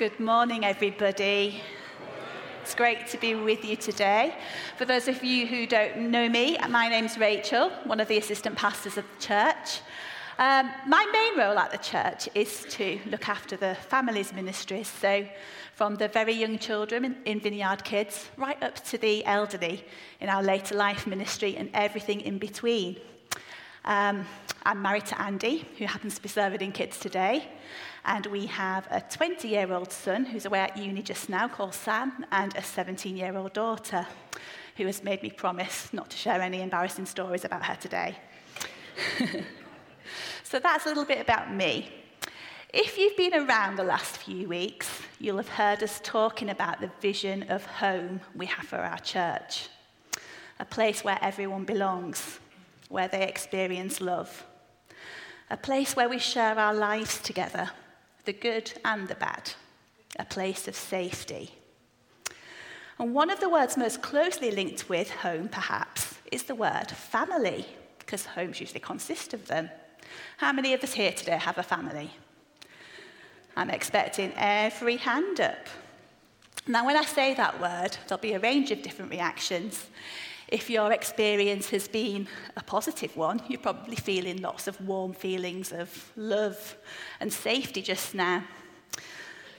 Good morning, everybody. It's great to be with you today. For those of you who don't know me, my name's Rachel, one of the assistant pastors of the church. Um, my main role at the church is to look after the families ministries, so from the very young children in, in Vineyard Kids right up to the elderly in our later life ministry and everything in between. Um, I'm married to Andy, who happens to be serving in kids today. And we have a 20 year old son who's away at uni just now called Sam, and a 17 year old daughter who has made me promise not to share any embarrassing stories about her today. so that's a little bit about me. If you've been around the last few weeks, you'll have heard us talking about the vision of home we have for our church a place where everyone belongs, where they experience love, a place where we share our lives together the good and the bad, a place of safety. And one of the words most closely linked with home, perhaps, is the word family, because homes usually consist of them. How many of us here today have a family? I'm expecting every hand up. Now, when I say that word, there'll be a range of different reactions. If your experience has been a positive one, you're probably feeling lots of warm feelings of love and safety just now.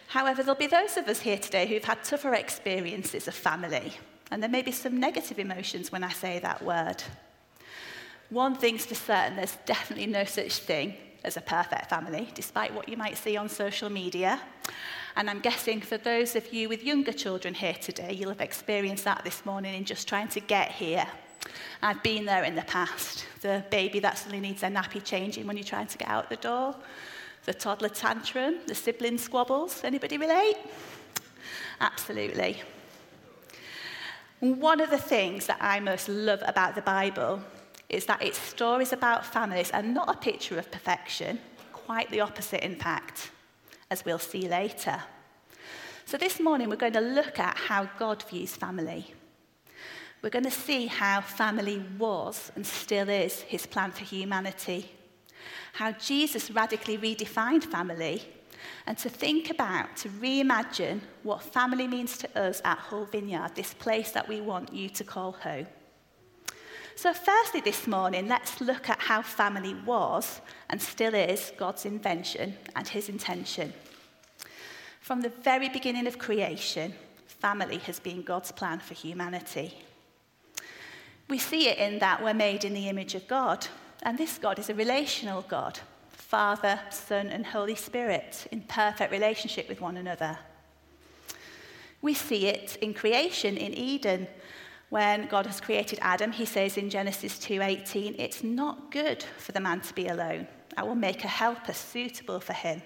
However, there'll be those of us here today who've had tougher experiences of family, and there may be some negative emotions when I say that word. One thing's for certain there's definitely no such thing as a perfect family, despite what you might see on social media. And I'm guessing for those of you with younger children here today, you'll have experienced that this morning in just trying to get here. I've been there in the past. The baby that suddenly needs their nappy changing when you're trying to get out the door, the toddler tantrum, the sibling squabbles. Anybody relate? Absolutely. One of the things that I most love about the Bible is that its stories about families are not a picture of perfection, quite the opposite, in fact as we'll see later. So, this morning we're going to look at how God views family. We're going to see how family was and still is his plan for humanity, how Jesus radically redefined family, and to think about, to reimagine what family means to us at Hull Vineyard, this place that we want you to call home. So, firstly, this morning, let's look at how family was and still is God's invention and his intention. From the very beginning of creation, family has been God's plan for humanity. We see it in that we're made in the image of God, and this God is a relational God Father, Son, and Holy Spirit in perfect relationship with one another. We see it in creation in Eden when God has created Adam, he says in Genesis 2:18, "It's not good for the man to be alone. I will make a helper suitable for him."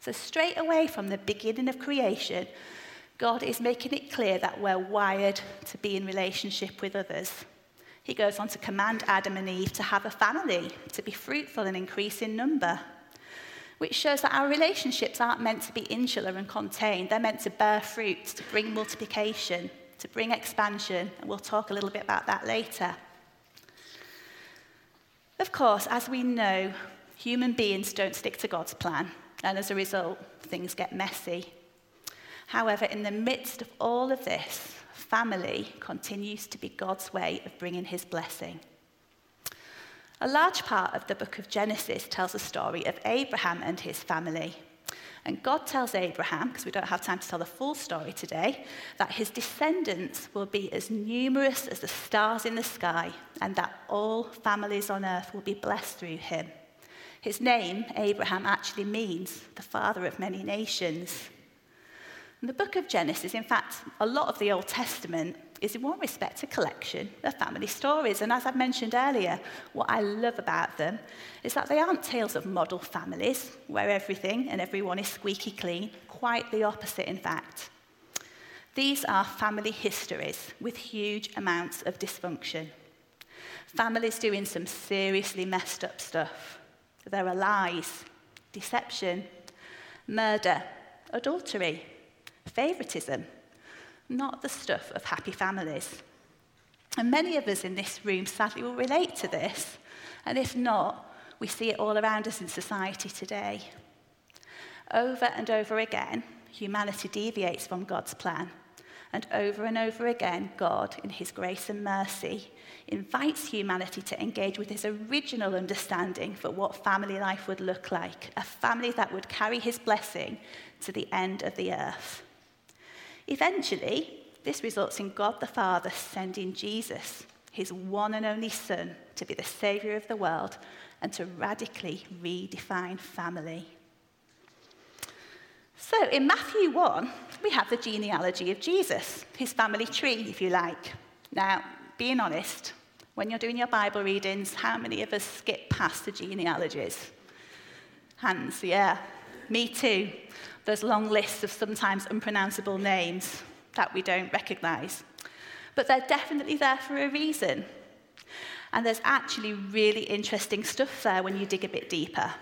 So straight away from the beginning of creation, God is making it clear that we're wired to be in relationship with others. He goes on to command Adam and Eve to have a family, to be fruitful and increase in number, which shows that our relationships aren't meant to be insular and contained. They're meant to bear fruit, to bring multiplication to bring expansion, and we'll talk a little bit about that later. Of course, as we know, human beings don't stick to God's plan, and as a result, things get messy. However, in the midst of all of this, family continues to be God's way of bringing his blessing. A large part of the book of Genesis tells a story of Abraham and his family. And God tells Abraham, because we don't have time to tell the full story today, that his descendants will be as numerous as the stars in the sky, and that all families on earth will be blessed through him. His name, Abraham, actually means the father of many nations. And the book of Genesis, in fact, a lot of the Old Testament is in one respect a collection of family stories. And as I mentioned earlier, what I love about them is that they aren't tales of model families where everything and everyone is squeaky clean, quite the opposite, in fact. These are family histories with huge amounts of dysfunction. Families doing some seriously messed up stuff. There are lies, deception, murder, adultery, favoritism, not the stuff of happy families. And many of us in this room sadly will relate to this. And if not, we see it all around us in society today. Over and over again, humanity deviates from God's plan. And over and over again, God, in his grace and mercy, invites humanity to engage with his original understanding for what family life would look like a family that would carry his blessing to the end of the earth. Eventually, this results in God the Father sending Jesus, his one and only Son, to be the Saviour of the world and to radically redefine family. So in Matthew 1, we have the genealogy of Jesus, his family tree, if you like. Now, being honest, when you're doing your Bible readings, how many of us skip past the genealogies? Hands, yeah. Me too. Those long lists of sometimes unpronounceable names that we don't recognize. But they're definitely there for a reason. And there's actually really interesting stuff there when you dig a bit deeper.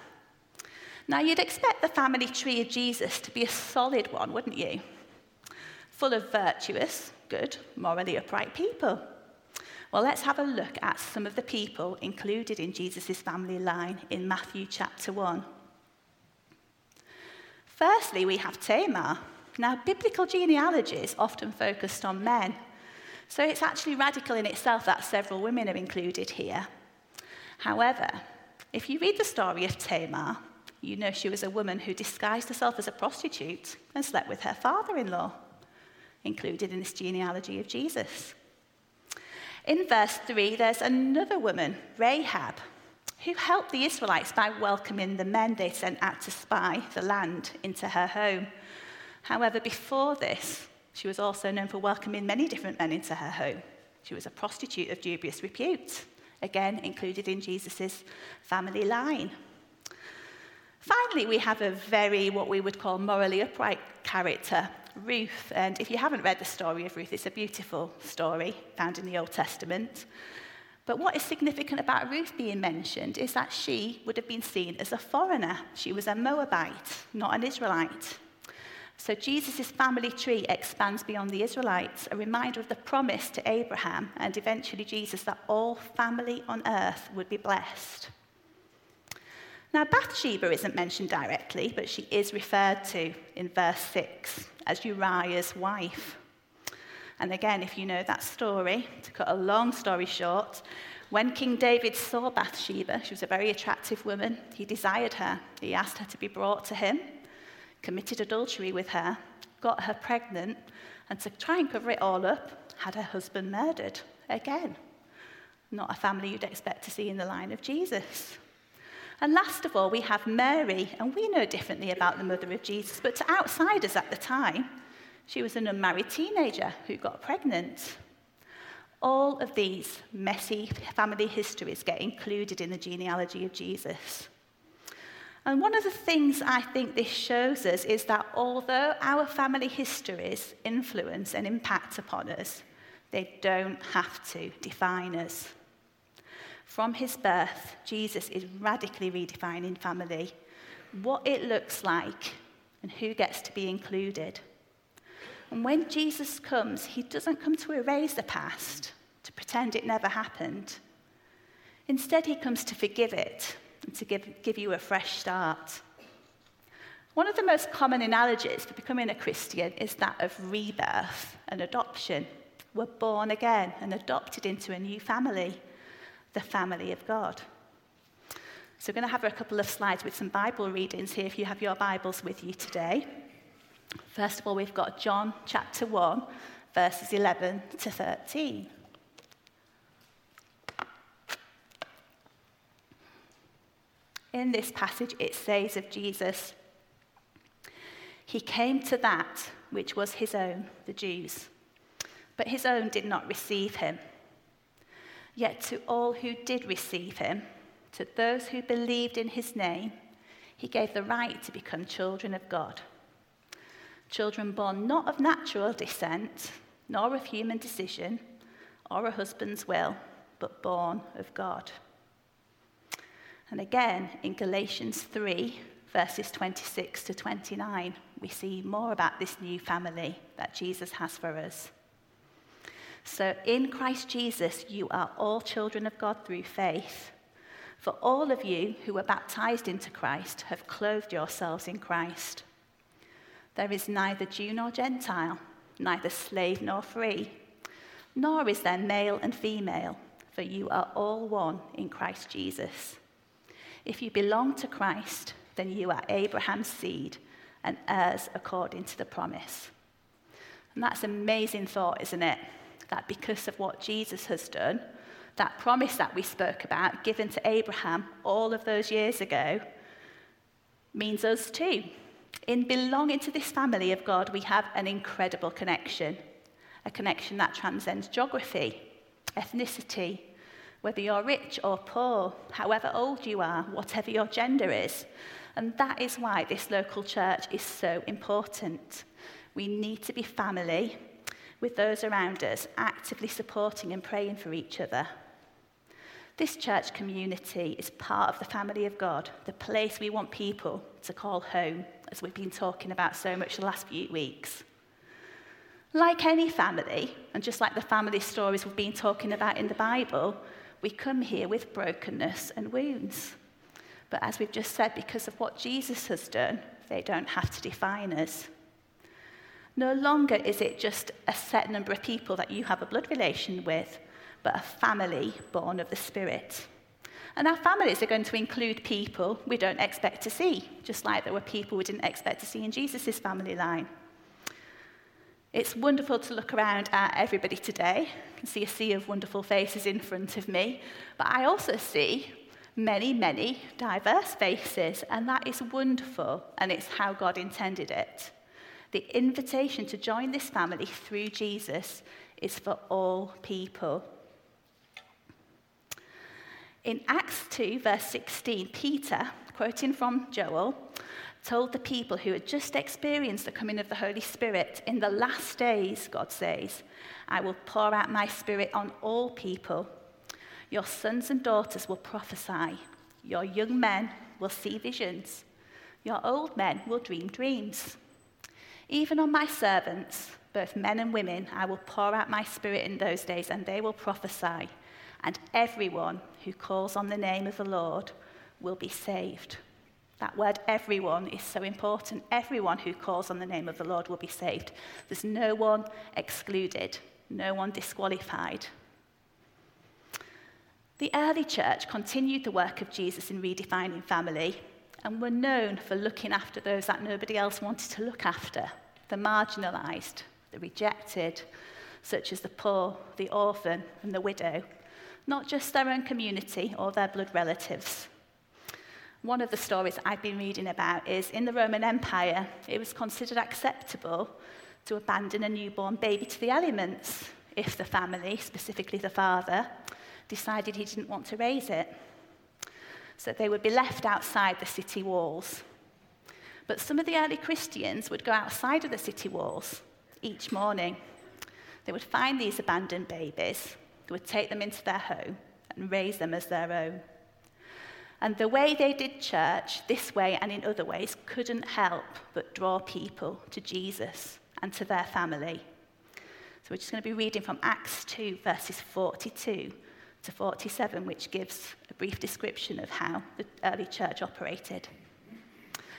Now, you'd expect the family tree of Jesus to be a solid one, wouldn't you? Full of virtuous, good, morally upright people. Well, let's have a look at some of the people included in Jesus' family line in Matthew chapter 1. Firstly, we have Tamar. Now, biblical genealogies often focused on men, so it's actually radical in itself that several women are included here. However, if you read the story of Tamar, you know she was a woman who disguised herself as a prostitute and slept with her father in law, included in this genealogy of Jesus. In verse 3, there's another woman, Rahab, who helped the Israelites by welcoming the men they sent out to spy the land into her home. However, before this, she was also known for welcoming many different men into her home. She was a prostitute of dubious repute, again included in Jesus' family line. Finally, we have a very, what we would call morally upright character, Ruth. And if you haven't read the story of Ruth, it's a beautiful story found in the Old Testament. But what is significant about Ruth being mentioned is that she would have been seen as a foreigner. She was a Moabite, not an Israelite. So Jesus' family tree expands beyond the Israelites, a reminder of the promise to Abraham and eventually Jesus that all family on earth would be blessed. Now, Bathsheba isn't mentioned directly, but she is referred to in verse 6 as Uriah's wife. And again, if you know that story, to cut a long story short, when King David saw Bathsheba, she was a very attractive woman, he desired her. He asked her to be brought to him, committed adultery with her, got her pregnant, and to try and cover it all up, had her husband murdered. Again, not a family you'd expect to see in the line of Jesus. And last of all, we have Mary, and we know differently about the mother of Jesus, but to outsiders at the time, she was an unmarried teenager who got pregnant. All of these messy family histories get included in the genealogy of Jesus. And one of the things I think this shows us is that although our family histories influence and impact upon us, they don't have to define us. From his birth, Jesus is radically redefining family, what it looks like, and who gets to be included. And when Jesus comes, he doesn't come to erase the past, to pretend it never happened. Instead, he comes to forgive it and to give, give you a fresh start. One of the most common analogies for becoming a Christian is that of rebirth and adoption. We're born again and adopted into a new family the family of God. So, we're going to have a couple of slides with some Bible readings here if you have your Bibles with you today. First of all, we've got John chapter 1, verses 11 to 13. In this passage, it says of Jesus, He came to that which was his own, the Jews, but his own did not receive him. Yet to all who did receive him, to those who believed in his name, he gave the right to become children of God. Children born not of natural descent, nor of human decision, or a husband's will, but born of God. And again, in Galatians 3, verses 26 to 29, we see more about this new family that Jesus has for us. So in Christ Jesus, you are all children of God through faith. For all of you who were baptized into Christ have clothed yourselves in Christ. There is neither Jew nor Gentile, neither slave nor free, nor is there male and female, for you are all one in Christ Jesus. If you belong to Christ, then you are Abraham's seed and heirs according to the promise. And that's an amazing thought, isn't it? That because of what Jesus has done, that promise that we spoke about, given to Abraham all of those years ago, means us too. In belonging to this family of God, we have an incredible connection, a connection that transcends geography, ethnicity, whether you're rich or poor, however old you are, whatever your gender is. And that is why this local church is so important. We need to be family with those around us, actively supporting and praying for each other. This church community is part of the family of God, the place we want people to call home, as we've been talking about so much the last few weeks. Like any family, and just like the family stories we've been talking about in the Bible, we come here with brokenness and wounds. But as we've just said, because of what Jesus has done, they don't have to define us. No longer is it just a set number of people that you have a blood relation with, but a family born of the Spirit. And our families are going to include people we don't expect to see, just like there were people we didn't expect to see in Jesus' family line. It's wonderful to look around at everybody today. I can see a sea of wonderful faces in front of me, but I also see many, many diverse faces, and that is wonderful, and it's how God intended it. The invitation to join this family through Jesus is for all people. In Acts 2, verse 16, Peter, quoting from Joel, told the people who had just experienced the coming of the Holy Spirit, In the last days, God says, I will pour out my spirit on all people. Your sons and daughters will prophesy. Your young men will see visions. Your old men will dream dreams. Even on my servants, both men and women, I will pour out my spirit in those days, and they will prophesy. And everyone who calls on the name of the Lord will be saved. That word everyone is so important. Everyone who calls on the name of the Lord will be saved. There's no one excluded, no one disqualified. The early church continued the work of Jesus in redefining family and were known for looking after those that nobody else wanted to look after the marginalised, the rejected, such as the poor, the orphan, and the widow, not just their own community or their blood relatives. One of the stories I've been reading about is in the Roman Empire, it was considered acceptable to abandon a newborn baby to the elements if the family, specifically the father, decided he didn't want to raise it so they would be left outside the city walls. But some of the early Christians would go outside of the city walls each morning. They would find these abandoned babies, they would take them into their home and raise them as their own. And the way they did church, this way and in other ways, couldn't help but draw people to Jesus and to their family. So we're just going to be reading from Acts 2, verses 42 to 47, which gives a brief description of how the early church operated.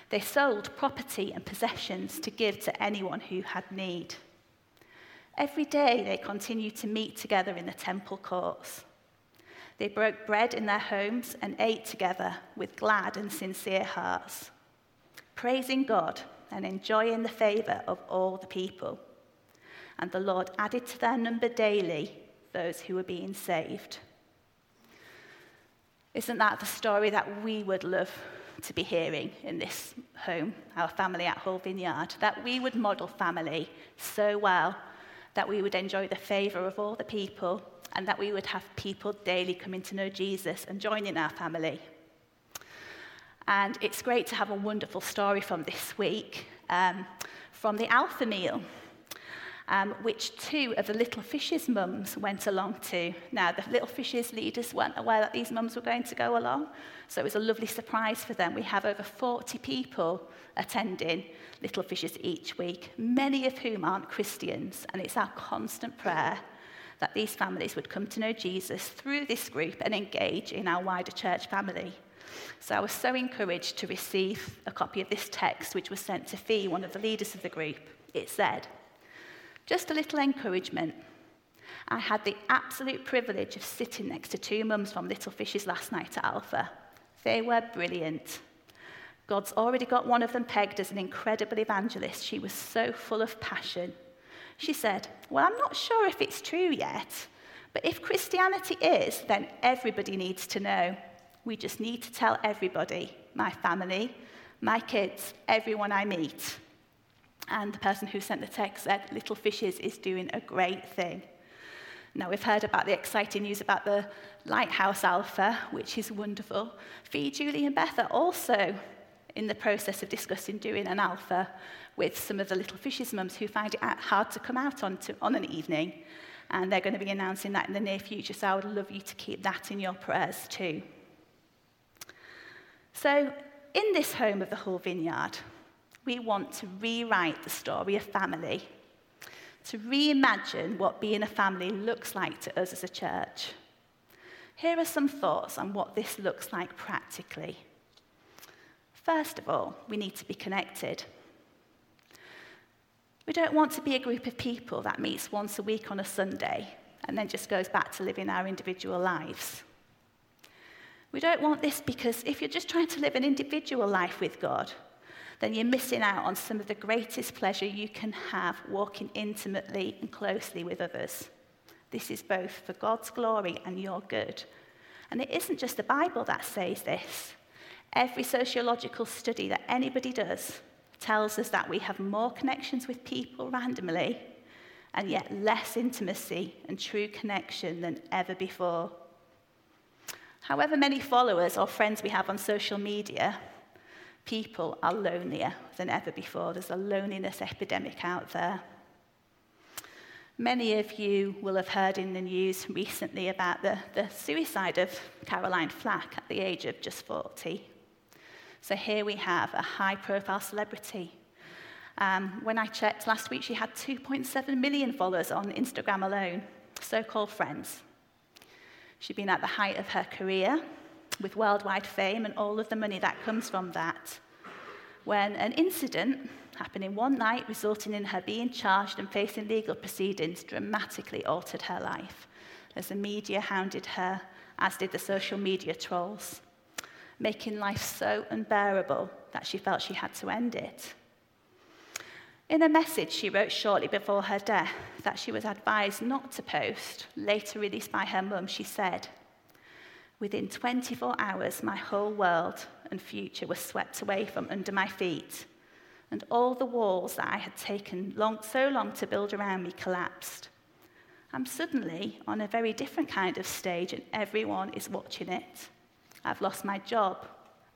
They sold property and possessions to give to anyone who had need. Every day they continued to meet together in the temple courts. They broke bread in their homes and ate together with glad and sincere hearts, praising God and enjoying the favor of all the people. And the Lord added to their number daily those who were being saved. Isn't that the story that we would love to be hearing in this home, our family at Hull Vineyard? That we would model family so well that we would enjoy the favour of all the people and that we would have people daily coming to know Jesus and joining our family. And it's great to have a wonderful story from this week um, from the Alpha Meal um, which two of the Little Fishes mums went along to. Now, the Little Fishes leaders weren't aware that these mums were going to go along, so it was a lovely surprise for them. We have over 40 people attending Little Fishes each week, many of whom aren't Christians, and it's our constant prayer that these families would come to know Jesus through this group and engage in our wider church family. So I was so encouraged to receive a copy of this text, which was sent to Fee, one of the leaders of the group. It said, Just a little encouragement. I had the absolute privilege of sitting next to two mums from Little Fishes last night at Alpha. They were brilliant. God's already got one of them pegged as an incredible evangelist. She was so full of passion. She said, Well, I'm not sure if it's true yet, but if Christianity is, then everybody needs to know. We just need to tell everybody my family, my kids, everyone I meet. And the person who sent the text said, Little Fishes is doing a great thing. Now, we've heard about the exciting news about the Lighthouse Alpha, which is wonderful. Fee, Julie, and Beth are also in the process of discussing doing an alpha with some of the little fishes mums who find it hard to come out on, to, on an evening. And they're going to be announcing that in the near future, so I would love you to keep that in your prayers too. So, in this home of the Hull Vineyard, we want to rewrite the story of family, to reimagine what being a family looks like to us as a church. Here are some thoughts on what this looks like practically. First of all, we need to be connected. We don't want to be a group of people that meets once a week on a Sunday and then just goes back to living our individual lives. We don't want this because if you're just trying to live an individual life with God, then you're missing out on some of the greatest pleasure you can have walking intimately and closely with others. This is both for God's glory and your good. And it isn't just the Bible that says this. Every sociological study that anybody does tells us that we have more connections with people randomly and yet less intimacy and true connection than ever before. However many followers or friends we have on social media, people are lonelier than ever before. There's a loneliness epidemic out there. Many of you will have heard in the news recently about the, the suicide of Caroline Flack at the age of just 40. So here we have a high profile celebrity. Um, when I checked last week, she had 2.7 million followers on Instagram alone, so called friends. She'd been at the height of her career with worldwide fame and all of the money that comes from that. When an incident happening one night, resulting in her being charged and facing legal proceedings, dramatically altered her life as the media hounded her, as did the social media trolls making life so unbearable that she felt she had to end it. In a message she wrote shortly before her death that she was advised not to post, later released by her mum, she said, Within 24 hours, my whole world and future were swept away from under my feet, and all the walls that I had taken long, so long to build around me collapsed. I'm suddenly on a very different kind of stage, and everyone is watching it. I've lost my job,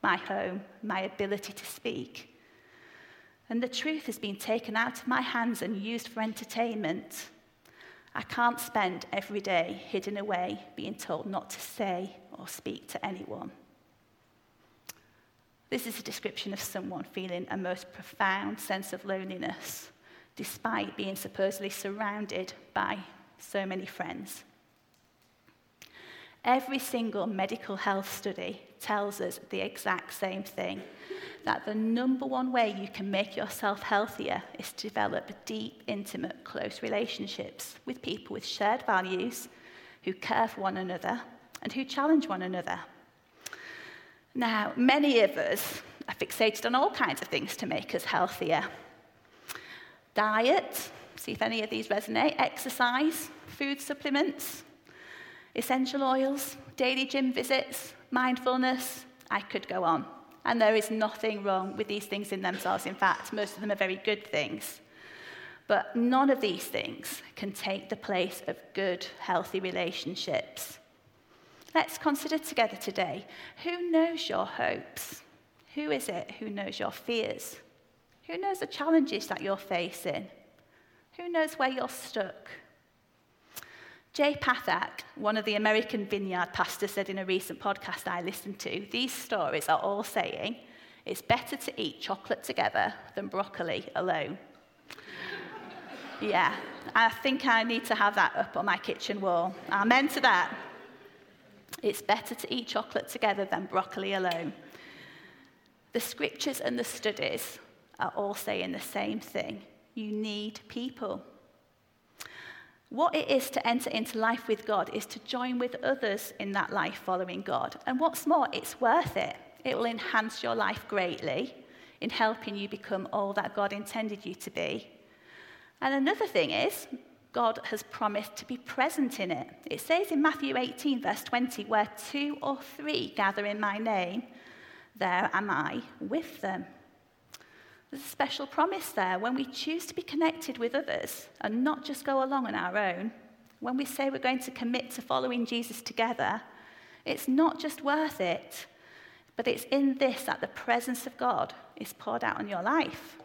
my home, my ability to speak. And the truth has been taken out of my hands and used for entertainment. I can't spend every day hidden away being told not to say or speak to anyone. This is a description of someone feeling a most profound sense of loneliness, despite being supposedly surrounded by so many friends. Every single medical health study tells us the exact same thing that the number one way you can make yourself healthier is to develop deep, intimate, close relationships with people with shared values who care for one another and who challenge one another. Now, many of us are fixated on all kinds of things to make us healthier diet, see if any of these resonate, exercise, food supplements, essential oils, daily gym visits, mindfulness, I could go on. And there is nothing wrong with these things in themselves. In fact, most of them are very good things. But none of these things can take the place of good, healthy relationships. Let's consider together today who knows your hopes? Who is it who knows your fears? Who knows the challenges that you're facing? Who knows where you're stuck? Jay Pathak, one of the American vineyard pastors, said in a recent podcast I listened to, these stories are all saying it's better to eat chocolate together than broccoli alone. yeah, I think I need to have that up on my kitchen wall. Amen to that. It's better to eat chocolate together than broccoli alone. The scriptures and the studies are all saying the same thing. You need people. What it is to enter into life with God is to join with others in that life following God. And what's more, it's worth it. It will enhance your life greatly in helping you become all that God intended you to be. And another thing is, God has promised to be present in it. It says in Matthew 18, verse 20, where two or three gather in my name, there am I with them. There's a special promise there. When we choose to be connected with others and not just go along on our own, when we say we're going to commit to following Jesus together, it's not just worth it, but it's in this that the presence of God is poured out on your life.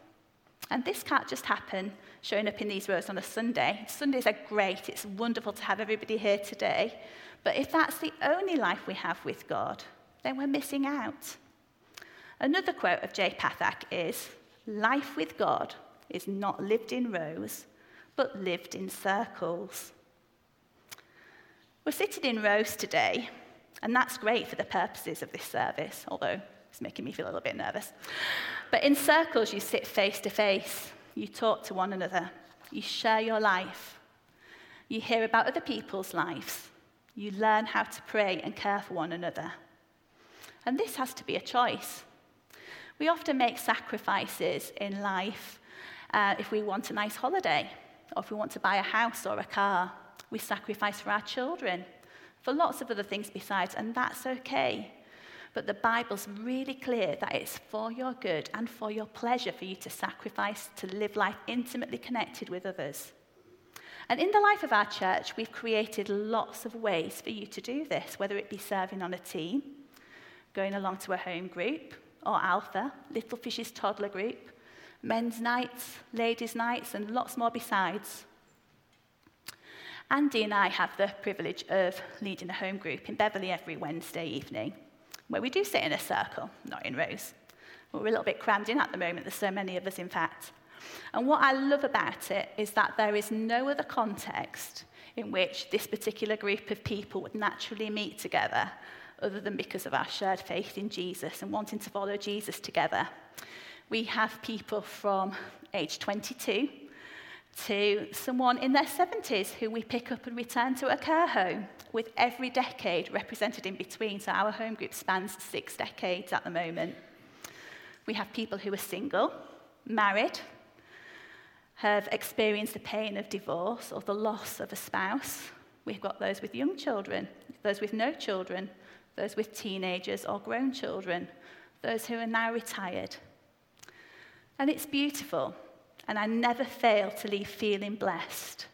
And this can't just happen showing up in these rows on a Sunday. Sundays are great. It's wonderful to have everybody here today. But if that's the only life we have with God, then we're missing out. Another quote of Jay Pathak is Life with God is not lived in rows, but lived in circles. We're sitting in rows today, and that's great for the purposes of this service, although it's making me feel a little bit nervous. But in circles, you sit face to face, you talk to one another, you share your life, you hear about other people's lives, you learn how to pray and care for one another. And this has to be a choice. We often make sacrifices in life uh, if we want a nice holiday, or if we want to buy a house or a car. We sacrifice for our children, for lots of other things besides, and that's okay. But the Bible's really clear that it's for your good and for your pleasure for you to sacrifice, to live life intimately connected with others. And in the life of our church, we've created lots of ways for you to do this, whether it be serving on a team, going along to a home group, or Alpha, Little Fishes toddler group, men's nights, ladies' nights, and lots more besides. Andy and I have the privilege of leading a home group in Beverley every Wednesday evening, where we do sit in a circle, not in rows. We're a little bit crammed in at the moment, there's so many of us, in fact. And what I love about it is that there is no other context in which this particular group of people would naturally meet together other than because of our shared faith in Jesus and wanting to follow Jesus together. We have people from age 22 to someone in their 70s who we pick up and return to a care home, with every decade represented in between. So our home group spans six decades at the moment. We have people who are single, married, have experienced the pain of divorce or the loss of a spouse. We've got those with young children, those with no children, those with teenagers or grown children, those who are now retired. And it's beautiful, and I never fail to leave feeling blessed.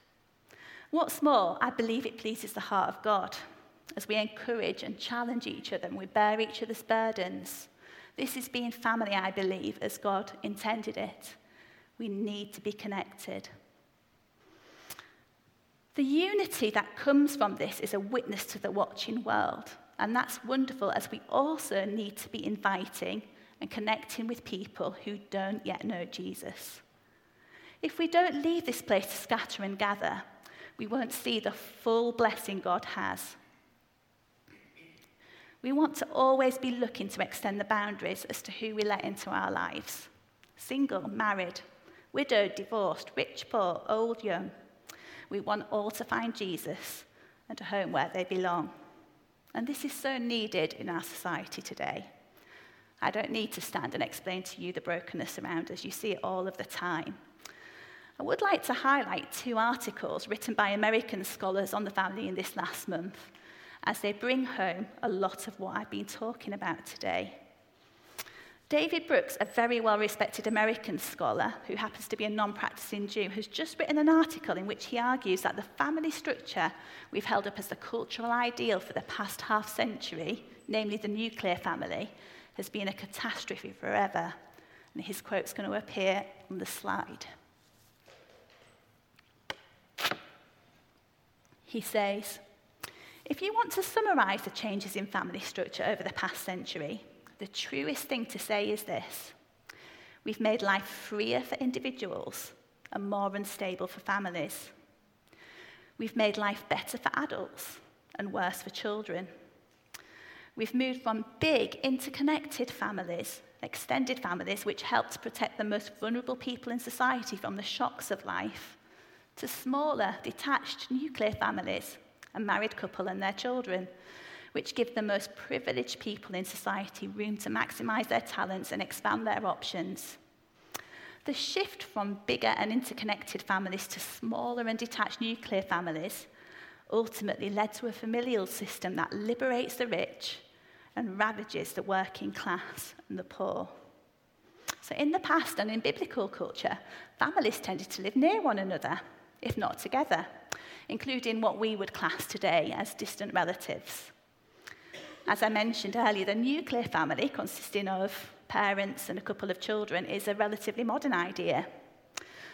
What's more, I believe it pleases the heart of God as we encourage and challenge each other and we bear each other's burdens. This is being family, I believe, as God intended it. We need to be connected. The unity that comes from this is a witness to the watching world. And that's wonderful as we also need to be inviting and connecting with people who don't yet know Jesus. If we don't leave this place to scatter and gather, we won't see the full blessing God has. We want to always be looking to extend the boundaries as to who we let into our lives single, married, widowed, divorced, rich, poor, old, young. We want all to find Jesus and a home where they belong. And this is so needed in our society today. I don't need to stand and explain to you the brokenness around us. You see it all of the time. I would like to highlight two articles written by American scholars on the family in this last month, as they bring home a lot of what I've been talking about today. David Brooks, a very well respected American scholar who happens to be a non practicing Jew, has just written an article in which he argues that the family structure we've held up as the cultural ideal for the past half century, namely the nuclear family, has been a catastrophe forever. And his quote's going to appear on the slide. He says, If you want to summarize the changes in family structure over the past century, the truest thing to say is this we've made life freer for individuals and more unstable for families. We've made life better for adults and worse for children. We've moved from big, interconnected families, extended families, which help to protect the most vulnerable people in society from the shocks of life, to smaller, detached nuclear families, a married couple and their children, which give the most privileged people in society room to maximize their talents and expand their options. The shift from bigger and interconnected families to smaller and detached nuclear families ultimately led to a familial system that liberates the rich and ravages the working class and the poor. So, in the past and in biblical culture, families tended to live near one another, if not together, including what we would class today as distant relatives. As I mentioned earlier, the nuclear family, consisting of parents and a couple of children, is a relatively modern idea.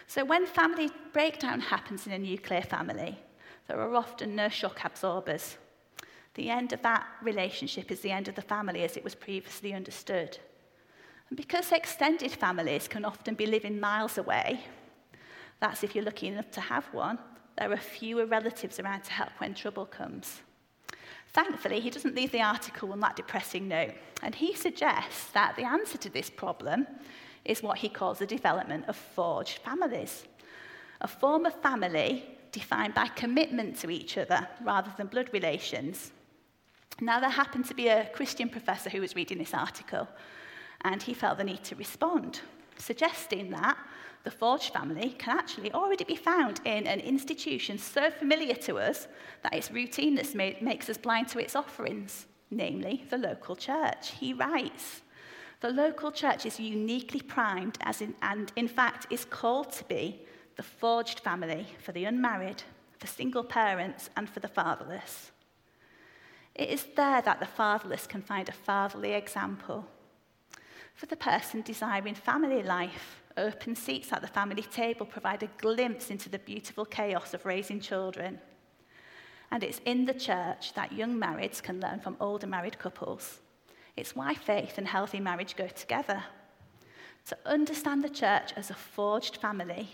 So, when family breakdown happens in a nuclear family, there are often no shock absorbers. The end of that relationship is the end of the family as it was previously understood. And because extended families can often be living miles away, that's if you're lucky enough to have one, there are fewer relatives around to help when trouble comes. Thankfully, he doesn't leave the article on that depressing note, and he suggests that the answer to this problem is what he calls the development of forged families. A form of family defined by commitment to each other rather than blood relations. Now, there happened to be a Christian professor who was reading this article, and he felt the need to respond, suggesting that the Forge family can actually already be found in an institution so familiar to us that its routineness makes us blind to its offerings, namely the local church. He writes, the local church is uniquely primed as in, and, in fact, is called to be the forged family for the unmarried, for single parents, and for the fatherless. It is there that the fatherless can find a fatherly example. For the person desiring family life, open seats at the family table provide a glimpse into the beautiful chaos of raising children. And it's in the church that young marrieds can learn from older married couples. It's why faith and healthy marriage go together. To understand the church as a forged family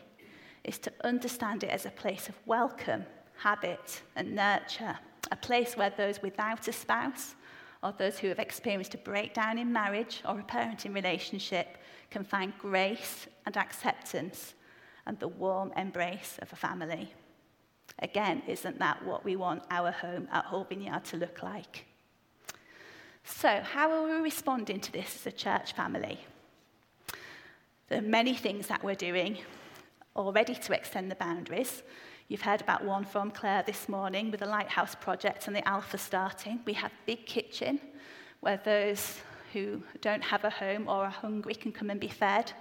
is to understand it as a place of welcome, habit, and nurture a place where those without a spouse or those who have experienced a breakdown in marriage or a parenting relationship can find grace and acceptance and the warm embrace of a family. Again, isn't that what we want our home at Hull Vineyard to look like? So, how are we responding to this as a church family? There are many things that we're doing already to extend the boundaries. You've heard about one from Claire this morning with the Lighthouse Project and the Alpha starting. We have Big Kitchen, where those who don't have a home or are hungry can come and be fed.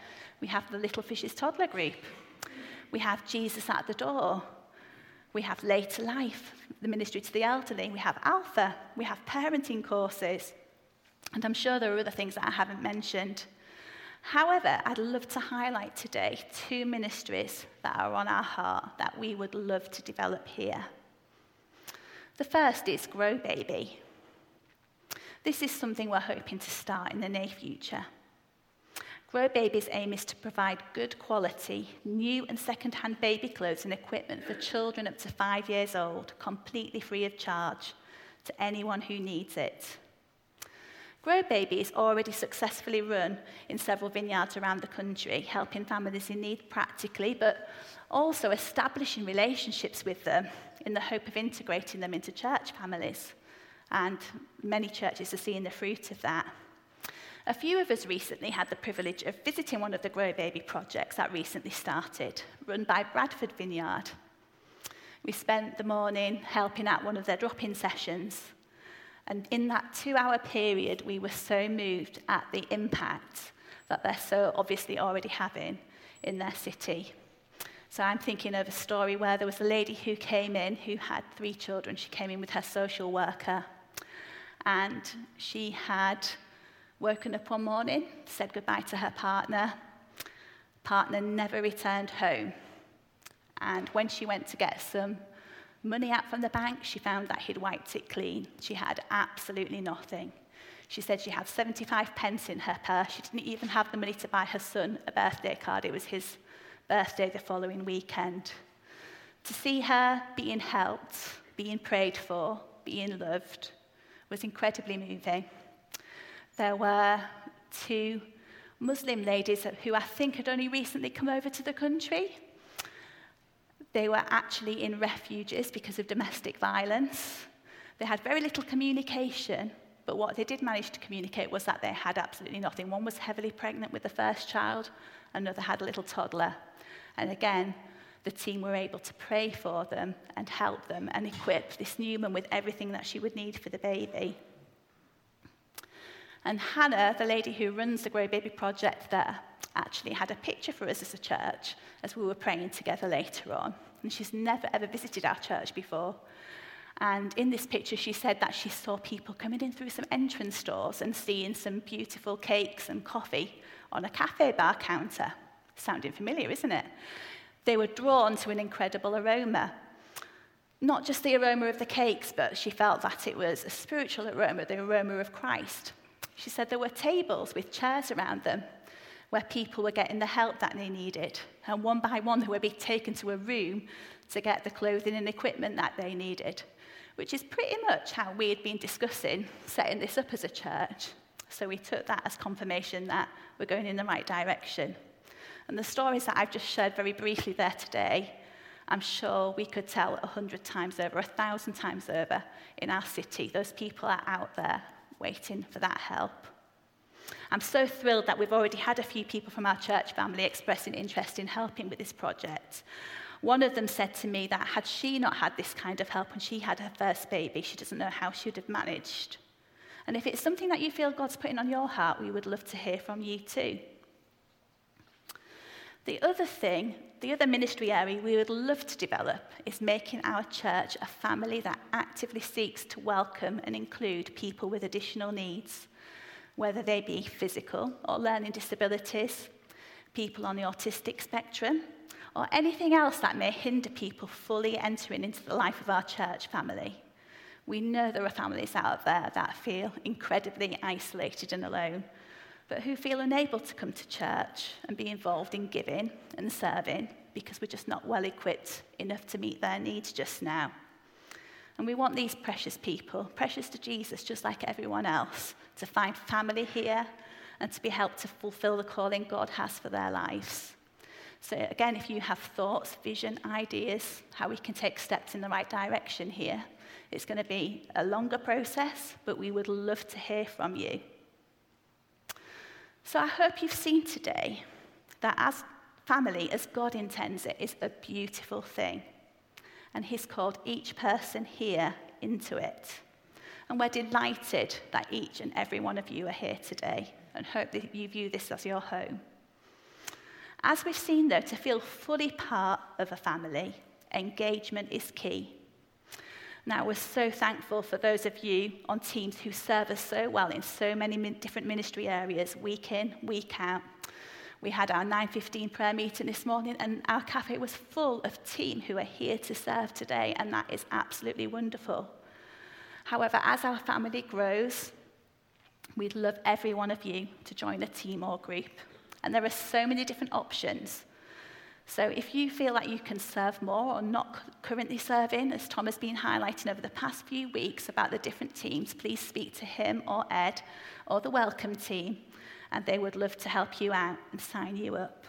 We have the Little Fishes Toddler Group. We have Jesus at the Door. We have Later Life, the ministry to the elderly. We have Alpha. We have parenting courses. And I'm sure there are other things that I haven't mentioned. However, I'd love to highlight today two ministries that are on our heart that we would love to develop here. The first is Grow Baby. This is something we're hoping to start in the near future. Grow Baby's aim is to provide good quality, new and second-hand baby clothes and equipment for children up to five years old, completely free of charge, to anyone who needs it. Grow Baby is already successfully run in several vineyards around the country, helping families in need practically, but also establishing relationships with them in the hope of integrating them into church families. And many churches are seeing the fruit of that. A few of us recently had the privilege of visiting one of the Grow Baby projects that recently started, run by Bradford Vineyard. We spent the morning helping out one of their drop in sessions and in that two hour period, we were so moved at the impact that they're so obviously already having in their city. So I'm thinking of a story where there was a lady who came in who had three children. She came in with her social worker. And she had woken up one morning, said goodbye to her partner. Partner never returned home. And when she went to get some money out from the bank, she found that he'd wiped it clean. She had absolutely nothing. She said she had 75 pence in her purse. She didn't even have the money to buy her son a birthday card. It was his birthday the following weekend. To see her being helped, being prayed for, being loved, was incredibly moving. There were two Muslim ladies who I think had only recently come over to the country. They were actually in refuges because of domestic violence. They had very little communication, but what they did manage to communicate was that they had absolutely nothing. One was heavily pregnant with the first child, another had a little toddler. And again, the team were able to pray for them and help them and equip this new woman with everything that she would need for the baby. And Hannah, the lady who runs the Grow Baby project there, actually had a picture for us as a church as we were praying together later on. And she's never ever visited our church before. And in this picture, she said that she saw people coming in through some entrance doors and seeing some beautiful cakes and coffee on a cafe bar counter. Sounding familiar, isn't it? They were drawn to an incredible aroma. Not just the aroma of the cakes, but she felt that it was a spiritual aroma, the aroma of Christ. She said there were tables with chairs around them where people were getting the help that they needed. And one by one, they were being taken to a room to get the clothing and equipment that they needed which is pretty much how we had been discussing setting this up as a church. So we took that as confirmation that we're going in the right direction. And the stories that I've just shared very briefly there today, I'm sure we could tell a hundred times over, a thousand times over in our city. Those people are out there waiting for that help. I'm so thrilled that we've already had a few people from our church family expressing interest in helping with this project. One of them said to me that had she not had this kind of help when she had her first baby, she doesn't know how she would have managed. And if it's something that you feel God's putting on your heart, we would love to hear from you too. The other thing, the other ministry area we would love to develop is making our church a family that actively seeks to welcome and include people with additional needs, whether they be physical or learning disabilities, people on the autistic spectrum, or anything else that may hinder people fully entering into the life of our church family. We know there are families out there that feel incredibly isolated and alone, but who feel unable to come to church and be involved in giving and serving because we're just not well equipped enough to meet their needs just now. And we want these precious people, precious to Jesus, just like everyone else, to find family here and to be helped to fulfill the calling God has for their lives. So, again, if you have thoughts, vision, ideas, how we can take steps in the right direction here, it's going to be a longer process, but we would love to hear from you. So, I hope you've seen today that as family, as God intends it, is a beautiful thing. And He's called each person here into it. And we're delighted that each and every one of you are here today and hope that you view this as your home. As we've seen, though, to feel fully part of a family, engagement is key. Now, we're so thankful for those of you on teams who serve us so well in so many different ministry areas, week in, week out. We had our 9:15 prayer meeting this morning, and our cafe was full of team who are here to serve today, and that is absolutely wonderful. However, as our family grows, we'd love every one of you to join a team or group. And there are so many different options. So if you feel like you can serve more or not currently serving, as Tom has been highlighting over the past few weeks about the different teams, please speak to him or Ed or the welcome team, and they would love to help you out and sign you up.